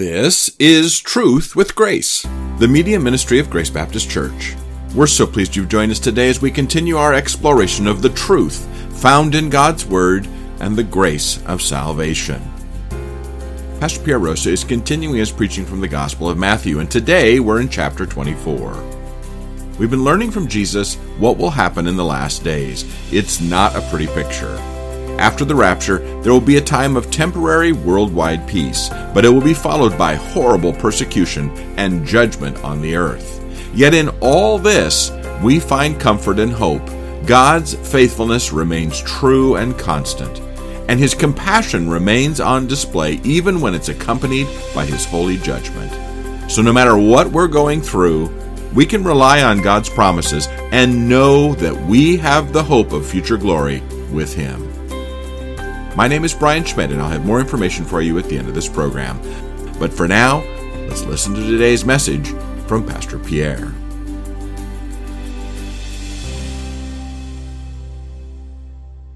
This is Truth with Grace, the media ministry of Grace Baptist Church. We're so pleased you've joined us today as we continue our exploration of the truth found in God's Word and the grace of salvation. Pastor Pierre Rosa is continuing his preaching from the Gospel of Matthew, and today we're in chapter 24. We've been learning from Jesus what will happen in the last days. It's not a pretty picture. After the rapture, there will be a time of temporary worldwide peace, but it will be followed by horrible persecution and judgment on the earth. Yet in all this, we find comfort and hope. God's faithfulness remains true and constant, and His compassion remains on display even when it's accompanied by His holy judgment. So no matter what we're going through, we can rely on God's promises and know that we have the hope of future glory with Him. My name is Brian Schmidt, and I'll have more information for you at the end of this program. But for now, let's listen to today's message from Pastor Pierre.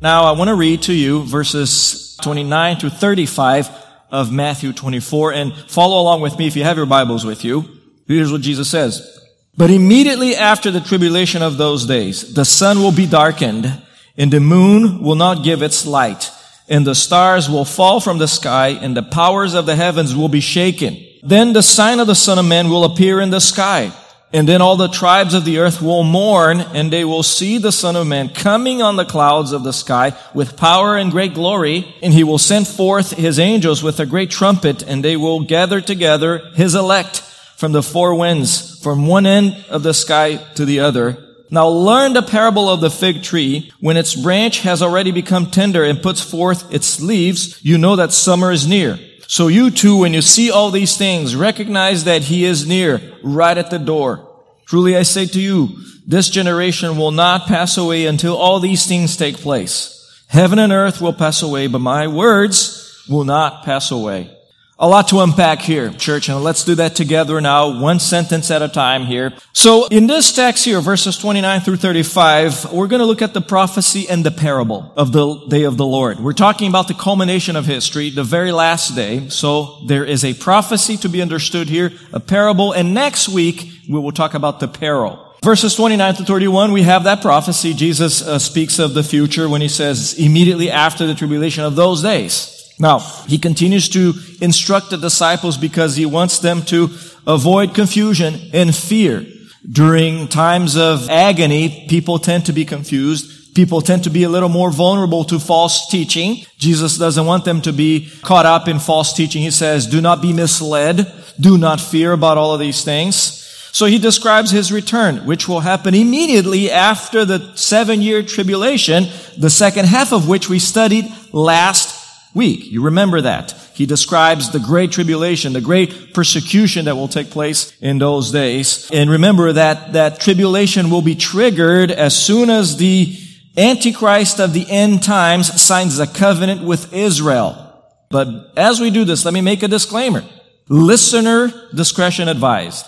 Now, I want to read to you verses 29 to 35 of Matthew 24 and follow along with me if you have your Bibles with you. Here's what Jesus says. But immediately after the tribulation of those days, the sun will be darkened and the moon will not give its light and the stars will fall from the sky, and the powers of the heavens will be shaken. Then the sign of the Son of Man will appear in the sky. And then all the tribes of the earth will mourn, and they will see the Son of Man coming on the clouds of the sky with power and great glory. And he will send forth his angels with a great trumpet, and they will gather together his elect from the four winds, from one end of the sky to the other. Now learn the parable of the fig tree. When its branch has already become tender and puts forth its leaves, you know that summer is near. So you too, when you see all these things, recognize that he is near, right at the door. Truly I say to you, this generation will not pass away until all these things take place. Heaven and earth will pass away, but my words will not pass away. A lot to unpack here, church, and let's do that together now, one sentence at a time here. So, in this text here, verses 29 through 35, we're going to look at the prophecy and the parable of the day of the Lord. We're talking about the culmination of history, the very last day. So, there is a prophecy to be understood here, a parable, and next week, we will talk about the peril. Verses 29 to 31, we have that prophecy. Jesus uh, speaks of the future when he says, immediately after the tribulation of those days. Now, he continues to instruct the disciples because he wants them to avoid confusion and fear. During times of agony, people tend to be confused. People tend to be a little more vulnerable to false teaching. Jesus doesn't want them to be caught up in false teaching. He says, do not be misled. Do not fear about all of these things. So he describes his return, which will happen immediately after the seven year tribulation, the second half of which we studied last week. You remember that. He describes the great tribulation, the great persecution that will take place in those days. And remember that that tribulation will be triggered as soon as the Antichrist of the end times signs a covenant with Israel. But as we do this, let me make a disclaimer. Listener discretion advised.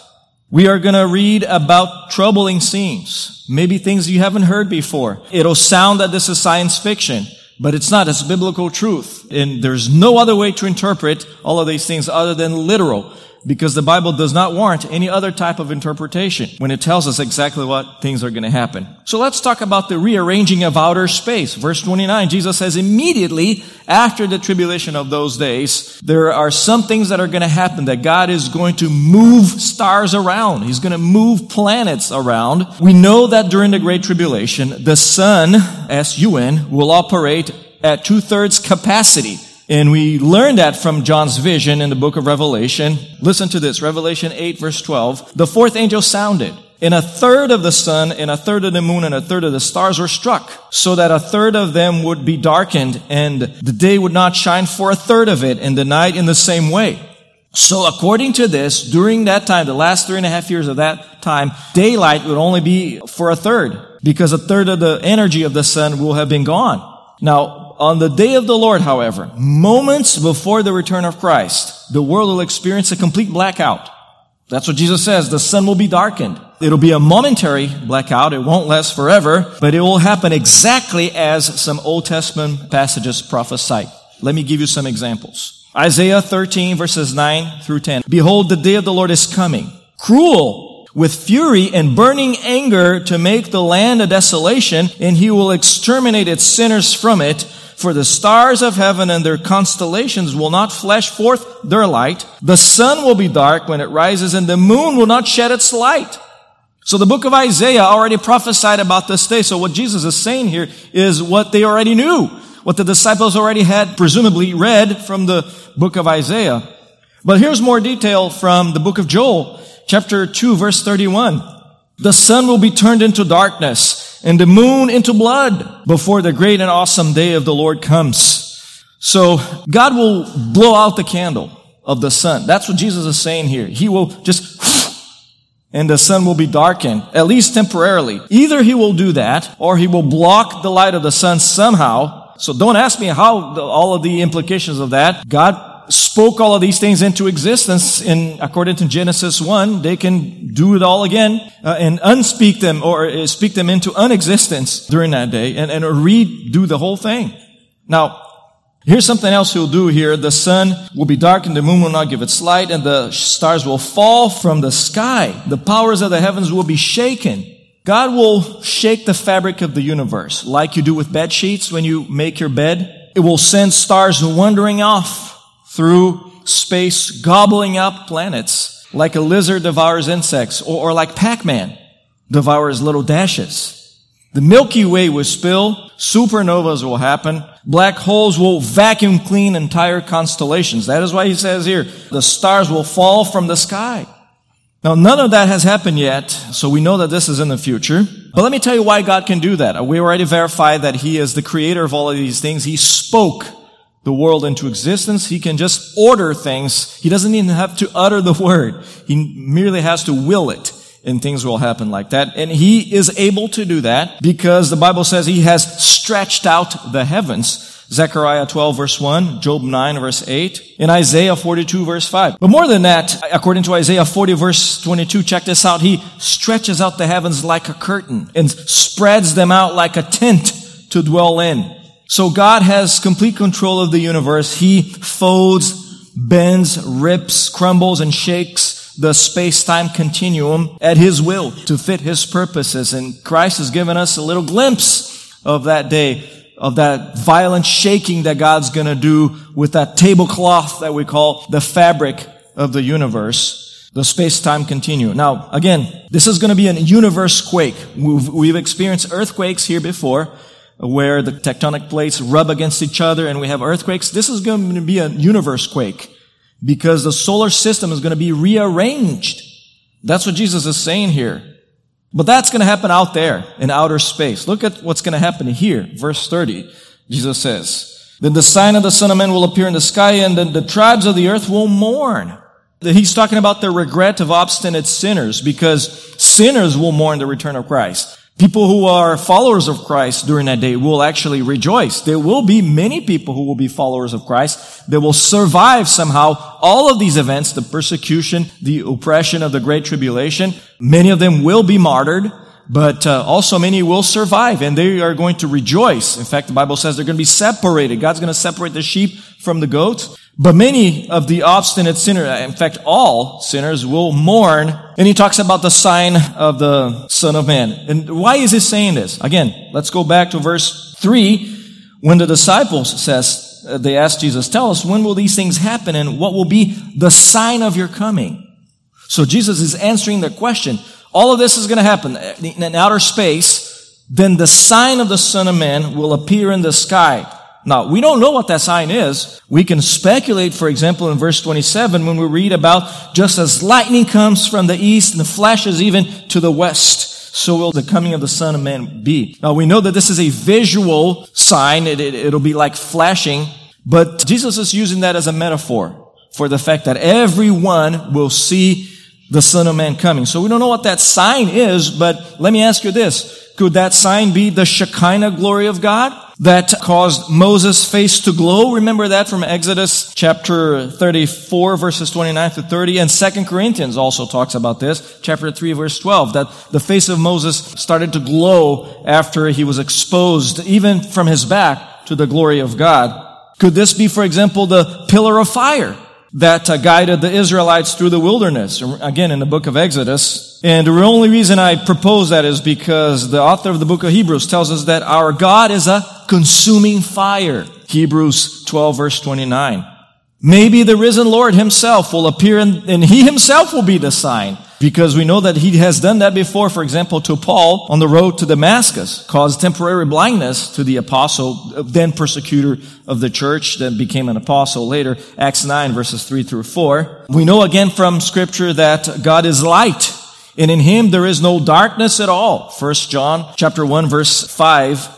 We are going to read about troubling scenes, maybe things you haven't heard before. It'll sound that this is science fiction. But it's not. It's biblical truth. And there's no other way to interpret all of these things other than literal. Because the Bible does not warrant any other type of interpretation when it tells us exactly what things are going to happen. So let's talk about the rearranging of outer space. Verse 29, Jesus says, immediately after the tribulation of those days, there are some things that are going to happen that God is going to move stars around. He's going to move planets around. We know that during the Great Tribulation, the sun, S-U-N, will operate at two-thirds capacity. And we learn that from John's vision in the book of Revelation. Listen to this, Revelation 8 verse 12. The fourth angel sounded, and a third of the sun, and a third of the moon, and a third of the stars were struck, so that a third of them would be darkened, and the day would not shine for a third of it, and the night in the same way. So according to this, during that time, the last three and a half years of that time, daylight would only be for a third, because a third of the energy of the sun will have been gone. Now, on the day of the Lord, however, moments before the return of Christ, the world will experience a complete blackout. That's what Jesus says. The sun will be darkened. It'll be a momentary blackout. It won't last forever, but it will happen exactly as some Old Testament passages prophesy. Let me give you some examples. Isaiah 13 verses 9 through 10. Behold, the day of the Lord is coming. Cruel with fury and burning anger to make the land a desolation, and he will exterminate its sinners from it. For the stars of heaven and their constellations will not flash forth their light. The sun will be dark when it rises, and the moon will not shed its light. So the book of Isaiah already prophesied about this day. So what Jesus is saying here is what they already knew, what the disciples already had presumably read from the book of Isaiah. But here's more detail from the book of Joel, chapter 2, verse 31. The sun will be turned into darkness and the moon into blood before the great and awesome day of the Lord comes. So God will blow out the candle of the sun. That's what Jesus is saying here. He will just and the sun will be darkened, at least temporarily. Either he will do that or he will block the light of the sun somehow. So don't ask me how the, all of the implications of that. God spoke all of these things into existence in according to Genesis 1 they can do it all again uh, and unspeak them or uh, speak them into unexistence during that day and, and redo the whole thing. Now here's something else he'll do here. The sun will be dark and the moon will not give its light and the stars will fall from the sky. The powers of the heavens will be shaken. God will shake the fabric of the universe like you do with bed sheets when you make your bed. It will send stars wandering off through space, gobbling up planets like a lizard devours insects or, or like Pac-Man devours little dashes. The Milky Way will spill, supernovas will happen, black holes will vacuum clean entire constellations. That is why he says here, the stars will fall from the sky. Now, none of that has happened yet, so we know that this is in the future. But let me tell you why God can do that. We already verified that He is the creator of all of these things. He spoke the world into existence. He can just order things. He doesn't even have to utter the word. He merely has to will it and things will happen like that. And he is able to do that because the Bible says he has stretched out the heavens. Zechariah 12 verse 1, Job 9 verse 8, in Isaiah 42 verse 5. But more than that, according to Isaiah 40 verse 22, check this out. He stretches out the heavens like a curtain and spreads them out like a tent to dwell in. So God has complete control of the universe. He folds, bends, rips, crumbles, and shakes the space-time continuum at His will to fit His purposes. And Christ has given us a little glimpse of that day, of that violent shaking that God's gonna do with that tablecloth that we call the fabric of the universe the space-time continuum. Now, again, this is going to be a universe quake. We've, we've, experienced earthquakes here before where the tectonic plates rub against each other and we have earthquakes. This is going to be a universe quake because the solar system is going to be rearranged. That's what Jesus is saying here. But that's going to happen out there in outer space. Look at what's going to happen here. Verse 30. Jesus says, Then the sign of the Son of Man will appear in the sky and then the tribes of the earth will mourn. He's talking about the regret of obstinate sinners because sinners will mourn the return of Christ. People who are followers of Christ during that day will actually rejoice. There will be many people who will be followers of Christ that will survive somehow all of these events, the persecution, the oppression of the Great Tribulation. Many of them will be martyred, but uh, also many will survive and they are going to rejoice. In fact, the Bible says they're going to be separated. God's going to separate the sheep from the goats. But many of the obstinate sinners, in fact, all sinners will mourn. And he talks about the sign of the Son of Man. And why is he saying this? Again, let's go back to verse 3 when the disciples says, uh, they ask Jesus, tell us when will these things happen and what will be the sign of your coming? So Jesus is answering their question. All of this is going to happen in outer space. Then the sign of the Son of Man will appear in the sky. Now, we don't know what that sign is. We can speculate, for example, in verse 27 when we read about just as lightning comes from the east and flashes even to the west, so will the coming of the Son of Man be. Now, we know that this is a visual sign. It, it, it'll be like flashing, but Jesus is using that as a metaphor for the fact that everyone will see the Son of Man coming. So we don't know what that sign is, but let me ask you this. Could that sign be the Shekinah glory of God? That caused Moses' face to glow. Remember that from Exodus chapter 34 verses 29 to 30 and 2 Corinthians also talks about this, chapter 3 verse 12, that the face of Moses started to glow after he was exposed even from his back to the glory of God. Could this be, for example, the pillar of fire that uh, guided the Israelites through the wilderness? Again, in the book of Exodus. And the only reason I propose that is because the author of the book of Hebrews tells us that our God is a consuming fire. Hebrews 12 verse 29. Maybe the risen Lord himself will appear and, and he himself will be the sign. Because we know that he has done that before, for example, to Paul on the road to Damascus, caused temporary blindness to the apostle, then persecutor of the church, that became an apostle later, Acts 9 verses 3 through 4. We know again from scripture that God is light, and in him there is no darkness at all. 1 John chapter 1 verse 5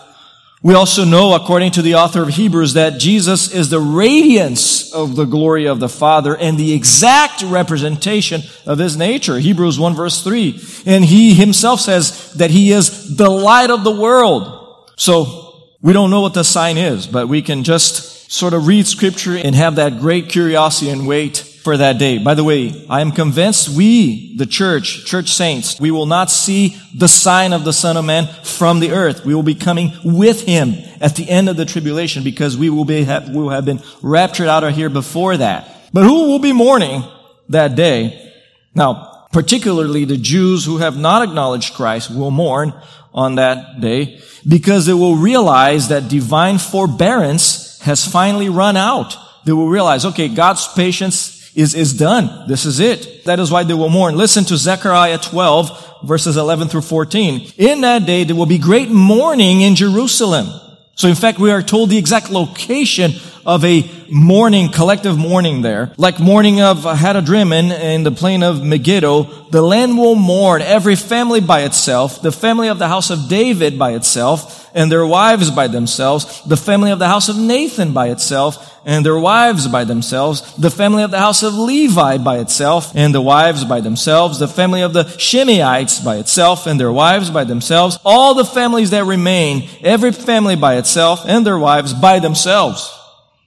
we also know, according to the author of Hebrews, that Jesus is the radiance of the glory of the Father and the exact representation of His nature. Hebrews 1 verse 3. And He Himself says that He is the light of the world. So, we don't know what the sign is, but we can just sort of read scripture and have that great curiosity and wait for that day. By the way, I am convinced we, the church, church saints, we will not see the sign of the Son of Man from the earth. We will be coming with Him at the end of the tribulation because we will be, we will have been raptured out of here before that. But who will be mourning that day? Now, particularly the Jews who have not acknowledged Christ will mourn on that day because they will realize that divine forbearance has finally run out. They will realize, okay, God's patience is, is done. This is it. That is why they will mourn. Listen to Zechariah 12 verses 11 through 14. In that day there will be great mourning in Jerusalem. So in fact, we are told the exact location of a mourning, collective mourning there. Like mourning of Hadadrimmon in the plain of Megiddo, the land will mourn, every family by itself, the family of the house of David by itself, and their wives by themselves, the family of the house of Nathan by itself, and their wives by themselves, the family of the house of Levi by itself, and the wives by themselves, the family of the Shimeites by itself, and their wives by themselves, all the families that remain, every family by itself, and their wives by themselves.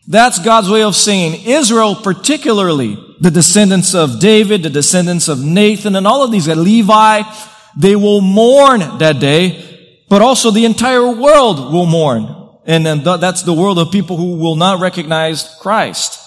That's God's way of saying Israel, particularly the descendants of David, the descendants of Nathan, and all of these, Levi, they will mourn that day, but also the entire world will mourn. And then that's the world of people who will not recognize Christ.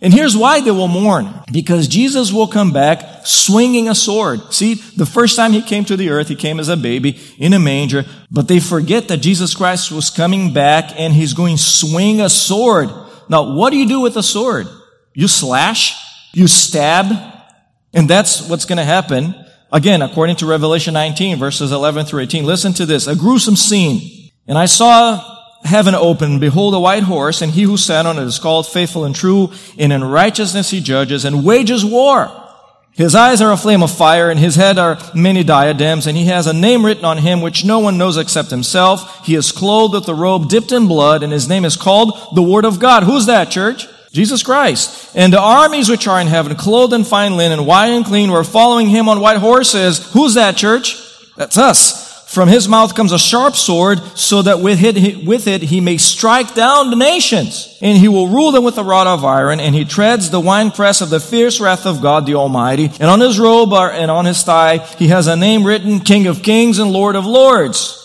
And here's why they will mourn. Because Jesus will come back swinging a sword. See, the first time he came to the earth, he came as a baby in a manger, but they forget that Jesus Christ was coming back and he's going to swing a sword. Now, what do you do with a sword? You slash, you stab, and that's what's going to happen. Again, according to Revelation 19 verses 11 through 18. Listen to this. A gruesome scene. And I saw heaven open, behold a white horse, and he who sat on it is called faithful and true, and in righteousness he judges and wages war. His eyes are a flame of fire, and his head are many diadems, and he has a name written on him which no one knows except himself. He is clothed with a robe dipped in blood, and his name is called the Word of God. Who's that, church? Jesus Christ. And the armies which are in heaven, clothed in fine linen, white and clean, were following him on white horses. Who's that, church? That's us. From his mouth comes a sharp sword, so that with it, with it he may strike down the nations. And he will rule them with a rod of iron, and he treads the winepress of the fierce wrath of God the Almighty. And on his robe and on his thigh he has a name written, King of Kings and Lord of Lords.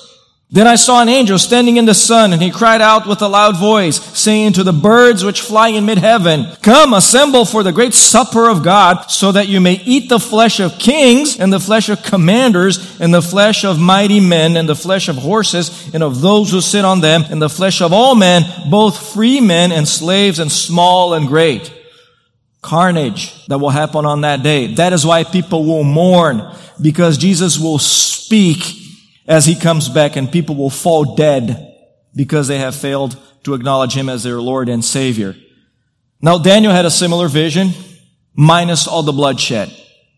Then I saw an angel standing in the sun, and he cried out with a loud voice, saying to the birds which fly in mid-heaven, Come, assemble for the great supper of God, so that you may eat the flesh of kings, and the flesh of commanders, and the flesh of mighty men, and the flesh of horses, and of those who sit on them, and the flesh of all men, both free men and slaves, and small and great. Carnage that will happen on that day. That is why people will mourn, because Jesus will speak as he comes back and people will fall dead because they have failed to acknowledge him as their Lord and Savior. Now Daniel had a similar vision, minus all the bloodshed.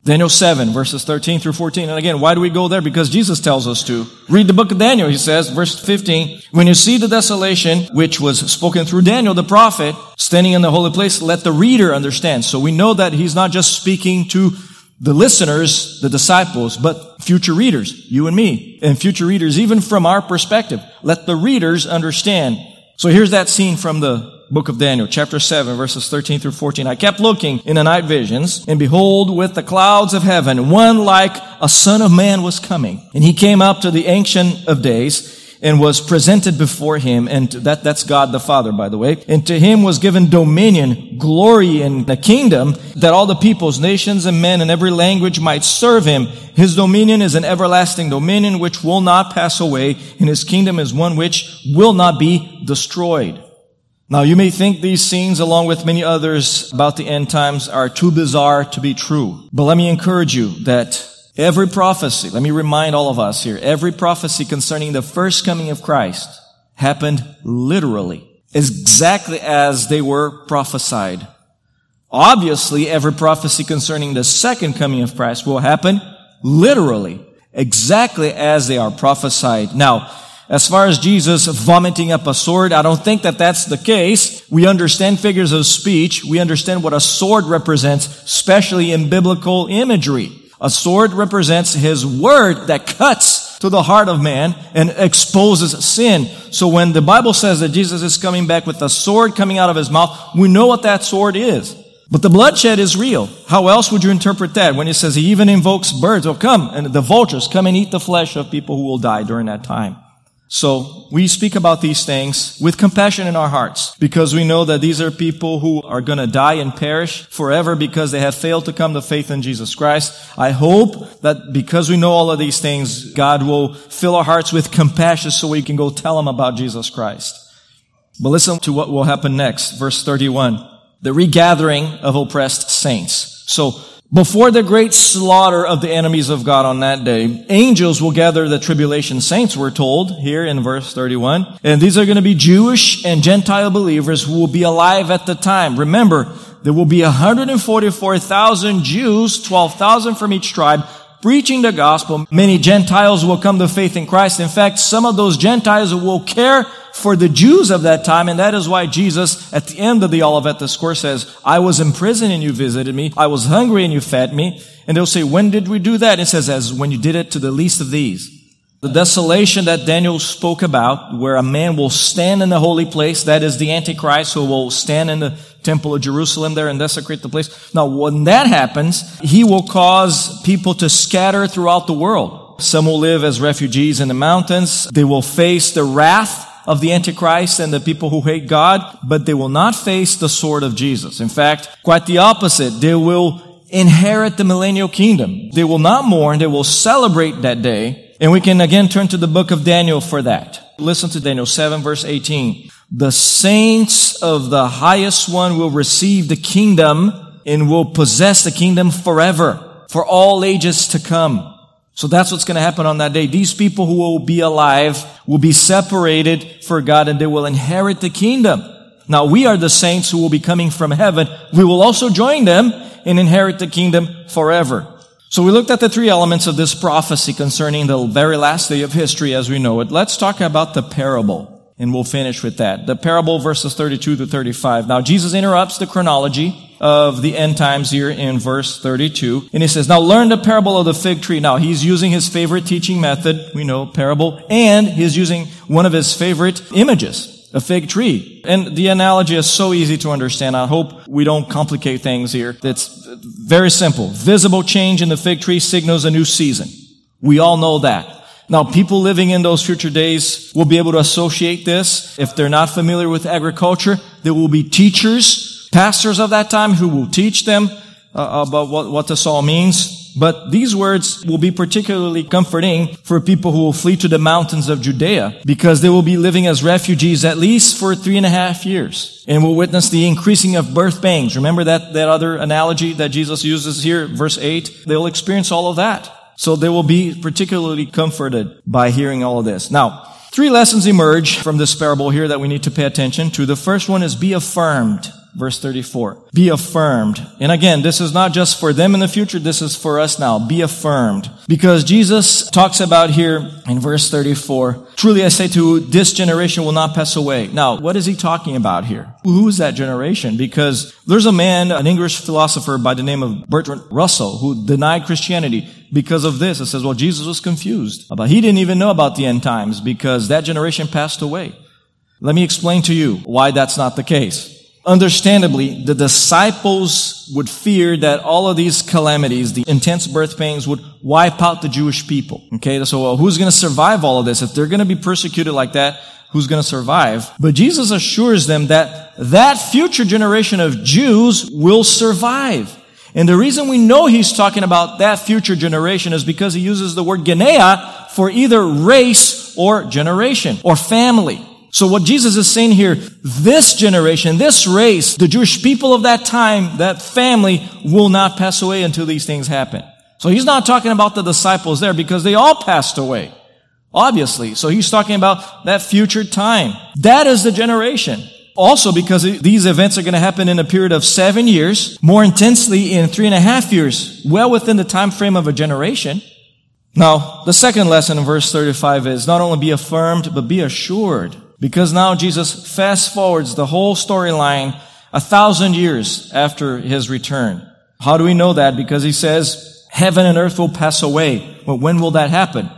Daniel 7 verses 13 through 14. And again, why do we go there? Because Jesus tells us to. Read the book of Daniel, he says, verse 15. When you see the desolation, which was spoken through Daniel the prophet, standing in the holy place, let the reader understand. So we know that he's not just speaking to the listeners, the disciples, but future readers, you and me, and future readers, even from our perspective. Let the readers understand. So here's that scene from the book of Daniel, chapter 7, verses 13 through 14. I kept looking in the night visions, and behold, with the clouds of heaven, one like a son of man was coming. And he came up to the ancient of days, and was presented before him. And that, that's God the Father, by the way. And to him was given dominion, glory, and a kingdom that all the peoples, nations, and men in every language might serve him. His dominion is an everlasting dominion which will not pass away, and his kingdom is one which will not be destroyed. Now you may think these scenes, along with many others about the end times, are too bizarre to be true. But let me encourage you that every prophecy, let me remind all of us here, every prophecy concerning the first coming of Christ happened literally, exactly as they were prophesied. Obviously, every prophecy concerning the second coming of Christ will happen literally, exactly as they are prophesied. Now, as far as Jesus vomiting up a sword, I don't think that that's the case. We understand figures of speech. We understand what a sword represents, especially in biblical imagery. A sword represents his word that cuts to the heart of man and exposes sin. So when the Bible says that Jesus is coming back with a sword coming out of his mouth, we know what that sword is. But the bloodshed is real. How else would you interpret that when he says he even invokes birds? Oh, come, and the vultures come and eat the flesh of people who will die during that time. So we speak about these things with compassion in our hearts because we know that these are people who are going to die and perish forever because they have failed to come to faith in Jesus Christ. I hope that because we know all of these things, God will fill our hearts with compassion so we can go tell them about Jesus Christ. But listen to what will happen next. Verse 31. The regathering of oppressed saints. So before the great slaughter of the enemies of God on that day, angels will gather the tribulation saints, we're told here in verse 31. And these are going to be Jewish and Gentile believers who will be alive at the time. Remember, there will be 144,000 Jews, 12,000 from each tribe, preaching the gospel. Many Gentiles will come to faith in Christ. In fact, some of those Gentiles will care for the Jews of that time, and that is why Jesus, at the end of the Olivet Discourse, says, I was in prison and you visited me. I was hungry and you fed me. And they'll say, when did we do that? And it says, as when you did it to the least of these. The desolation that Daniel spoke about, where a man will stand in the holy place, that is the Antichrist who will stand in the temple of Jerusalem there and desecrate the place. Now, when that happens, he will cause people to scatter throughout the world. Some will live as refugees in the mountains. They will face the wrath of the Antichrist and the people who hate God, but they will not face the sword of Jesus. In fact, quite the opposite. They will inherit the millennial kingdom. They will not mourn. They will celebrate that day. And we can again turn to the book of Daniel for that. Listen to Daniel 7 verse 18. The saints of the highest one will receive the kingdom and will possess the kingdom forever, for all ages to come. So that's what's going to happen on that day. These people who will be alive will be separated for God and they will inherit the kingdom. Now we are the saints who will be coming from heaven. We will also join them and inherit the kingdom forever. So we looked at the three elements of this prophecy concerning the very last day of history as we know it. Let's talk about the parable. And we'll finish with that. The parable verses 32 to 35. Now Jesus interrupts the chronology of the end times here in verse 32. And he says, now learn the parable of the fig tree. Now he's using his favorite teaching method. We know parable. And he's using one of his favorite images, a fig tree. And the analogy is so easy to understand. I hope we don't complicate things here. It's very simple. Visible change in the fig tree signals a new season. We all know that. Now, people living in those future days will be able to associate this. If they're not familiar with agriculture, there will be teachers pastors of that time who will teach them uh, about what, what this all means. But these words will be particularly comforting for people who will flee to the mountains of Judea because they will be living as refugees at least for three and a half years and will witness the increasing of birth pangs. Remember that, that other analogy that Jesus uses here, verse 8? They'll experience all of that. So they will be particularly comforted by hearing all of this. Now, three lessons emerge from this parable here that we need to pay attention to. The first one is be affirmed verse 34. Be affirmed. And again, this is not just for them in the future, this is for us now. Be affirmed. Because Jesus talks about here in verse 34, truly I say to you, this generation will not pass away. Now, what is he talking about here? Who is that generation? Because there's a man, an English philosopher by the name of Bertrand Russell, who denied Christianity because of this. It says, well, Jesus was confused. But he didn't even know about the end times because that generation passed away. Let me explain to you why that's not the case. Understandably, the disciples would fear that all of these calamities, the intense birth pains would wipe out the Jewish people. Okay, so well, who's going to survive all of this? If they're going to be persecuted like that, who's going to survive? But Jesus assures them that that future generation of Jews will survive. And the reason we know he's talking about that future generation is because he uses the word genea for either race or generation or family. So what Jesus is saying here, this generation, this race, the Jewish people of that time, that family will not pass away until these things happen. So he's not talking about the disciples there because they all passed away. Obviously. So he's talking about that future time. That is the generation. Also because these events are going to happen in a period of seven years, more intensely in three and a half years, well within the time frame of a generation. Now, the second lesson in verse 35 is not only be affirmed, but be assured. Because now Jesus fast forwards the whole storyline a thousand years after his return. How do we know that? Because he says, heaven and earth will pass away. Well, when will that happen?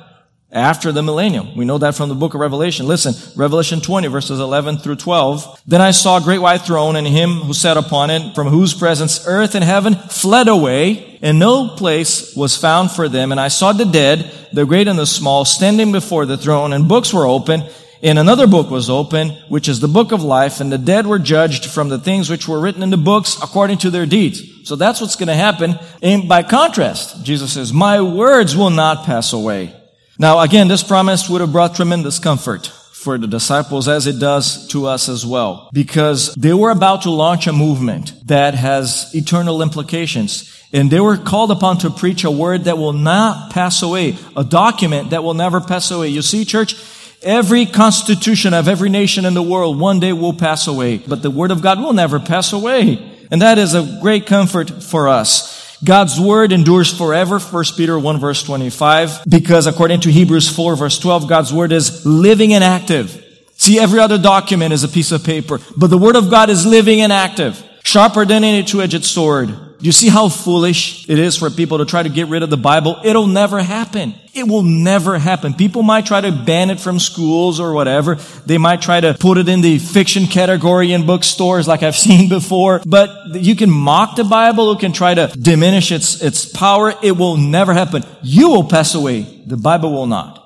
After the millennium. We know that from the book of Revelation. Listen, Revelation 20 verses 11 through 12. Then I saw a great white throne and him who sat upon it, from whose presence earth and heaven fled away, and no place was found for them. And I saw the dead, the great and the small, standing before the throne, and books were open, and another book was open, which is the book of life, and the dead were judged from the things which were written in the books according to their deeds. So that's what's going to happen. And by contrast, Jesus says, my words will not pass away. Now again, this promise would have brought tremendous comfort for the disciples as it does to us as well, because they were about to launch a movement that has eternal implications. And they were called upon to preach a word that will not pass away, a document that will never pass away. You see, church, Every constitution of every nation in the world one day will pass away, but the word of God will never pass away. And that is a great comfort for us. God's word endures forever, 1 Peter 1 verse 25, because according to Hebrews 4 verse 12, God's word is living and active. See, every other document is a piece of paper, but the word of God is living and active, sharper than any two-edged sword you see how foolish it is for people to try to get rid of the Bible? It'll never happen. It will never happen. People might try to ban it from schools or whatever. They might try to put it in the fiction category in bookstores like I've seen before. But you can mock the Bible. You can try to diminish its, its power. It will never happen. You will pass away. The Bible will not.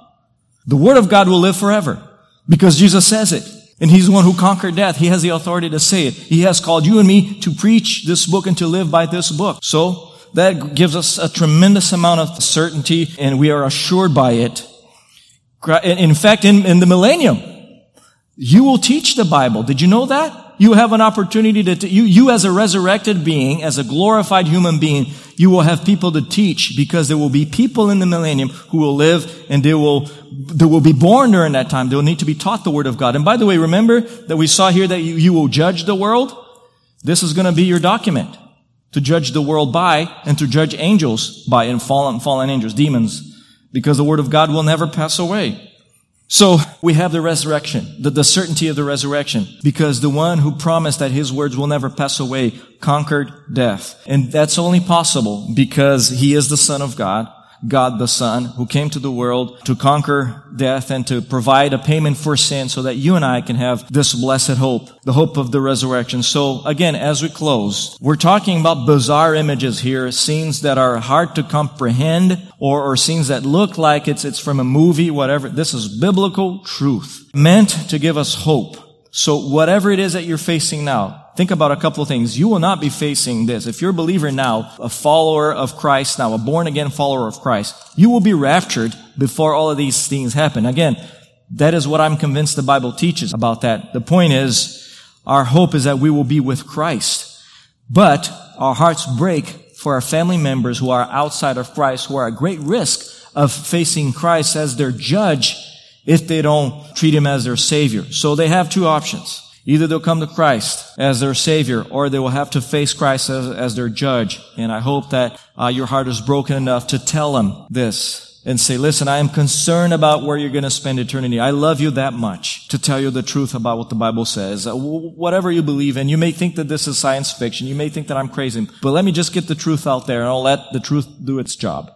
The Word of God will live forever because Jesus says it. And he's the one who conquered death. He has the authority to say it. He has called you and me to preach this book and to live by this book. So that gives us a tremendous amount of certainty and we are assured by it. In fact, in, in the millennium, you will teach the Bible. Did you know that? You have an opportunity to, you, you as a resurrected being, as a glorified human being, you will have people to teach because there will be people in the millennium who will live and they will, they will be born during that time. They will need to be taught the word of God. And by the way, remember that we saw here that you, you will judge the world? This is going to be your document to judge the world by and to judge angels by and fallen, fallen angels, demons, because the word of God will never pass away. So we have the resurrection, the, the certainty of the resurrection, because the one who promised that his words will never pass away conquered death. And that's only possible because he is the son of God. God the Son, who came to the world to conquer death and to provide a payment for sin so that you and I can have this blessed hope, the hope of the resurrection. So again, as we close, we're talking about bizarre images here, scenes that are hard to comprehend or, or scenes that look like it's, it's from a movie, whatever. This is biblical truth meant to give us hope. So whatever it is that you're facing now, think about a couple of things. You will not be facing this. If you're a believer now, a follower of Christ now, a born again follower of Christ, you will be raptured before all of these things happen. Again, that is what I'm convinced the Bible teaches about that. The point is, our hope is that we will be with Christ. But our hearts break for our family members who are outside of Christ, who are at great risk of facing Christ as their judge if they don't treat him as their savior. So they have two options. Either they'll come to Christ as their Savior, or they will have to face Christ as, as their judge. And I hope that uh, your heart is broken enough to tell them this and say, listen, I am concerned about where you're going to spend eternity. I love you that much to tell you the truth about what the Bible says. Uh, whatever you believe in, you may think that this is science fiction. You may think that I'm crazy, but let me just get the truth out there and I'll let the truth do its job.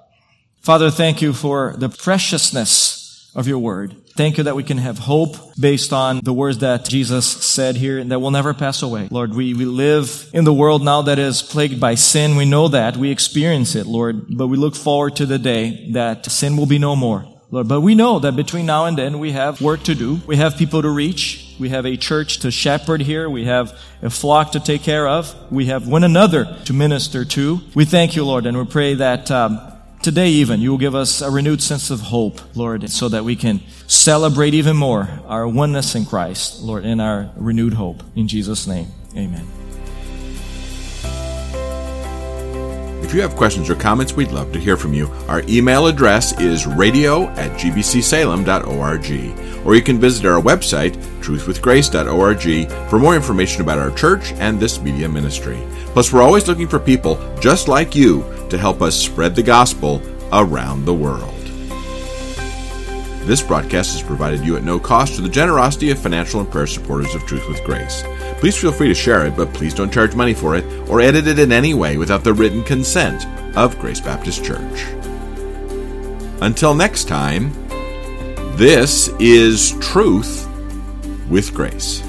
Father, thank you for the preciousness of your word. Thank you that we can have hope based on the words that Jesus said here and that will never pass away. Lord, we, we live in the world now that is plagued by sin. We know that. We experience it, Lord, but we look forward to the day that sin will be no more. Lord, but we know that between now and then we have work to do. We have people to reach. We have a church to shepherd here. We have a flock to take care of. We have one another to minister to. We thank you, Lord, and we pray that um, today even you will give us a renewed sense of hope, Lord, so that we can celebrate even more our oneness in Christ, Lord, in our renewed hope. In Jesus' name, amen. If you have questions or comments, we'd love to hear from you. Our email address is radio at gbcsalem.org, or you can visit our website, truthwithgrace.org, for more information about our church and this media ministry. Plus, we're always looking for people just like you to help us spread the gospel around the world. This broadcast is provided you at no cost through the generosity of financial and prayer supporters of Truth with Grace. Please feel free to share it, but please don't charge money for it or edit it in any way without the written consent of Grace Baptist Church. Until next time, this is Truth with Grace.